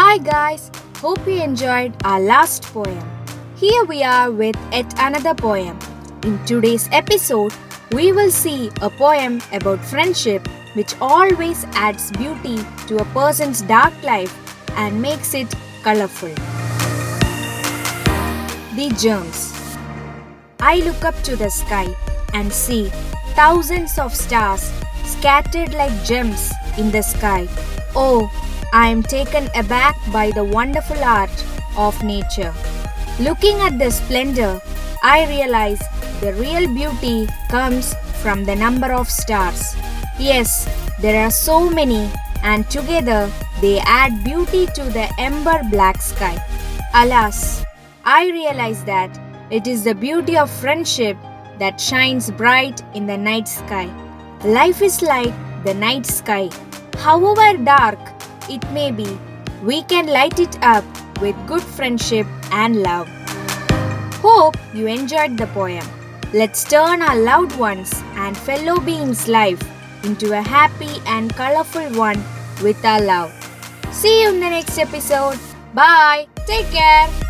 Hi guys, hope you enjoyed our last poem. Here we are with yet another poem. In today's episode, we will see a poem about friendship which always adds beauty to a person's dark life and makes it colorful. The Gems I look up to the sky and see thousands of stars scattered like gems in the sky. Oh, I am taken aback by the wonderful art of nature. Looking at the splendor, I realize the real beauty comes from the number of stars. Yes, there are so many, and together they add beauty to the ember black sky. Alas, I realize that it is the beauty of friendship that shines bright in the night sky. Life is like the night sky. However dark it may be, we can light it up with good friendship and love. Hope you enjoyed the poem. Let's turn our loved ones and fellow beings' life into a happy and colorful one with our love. See you in the next episode. Bye. Take care.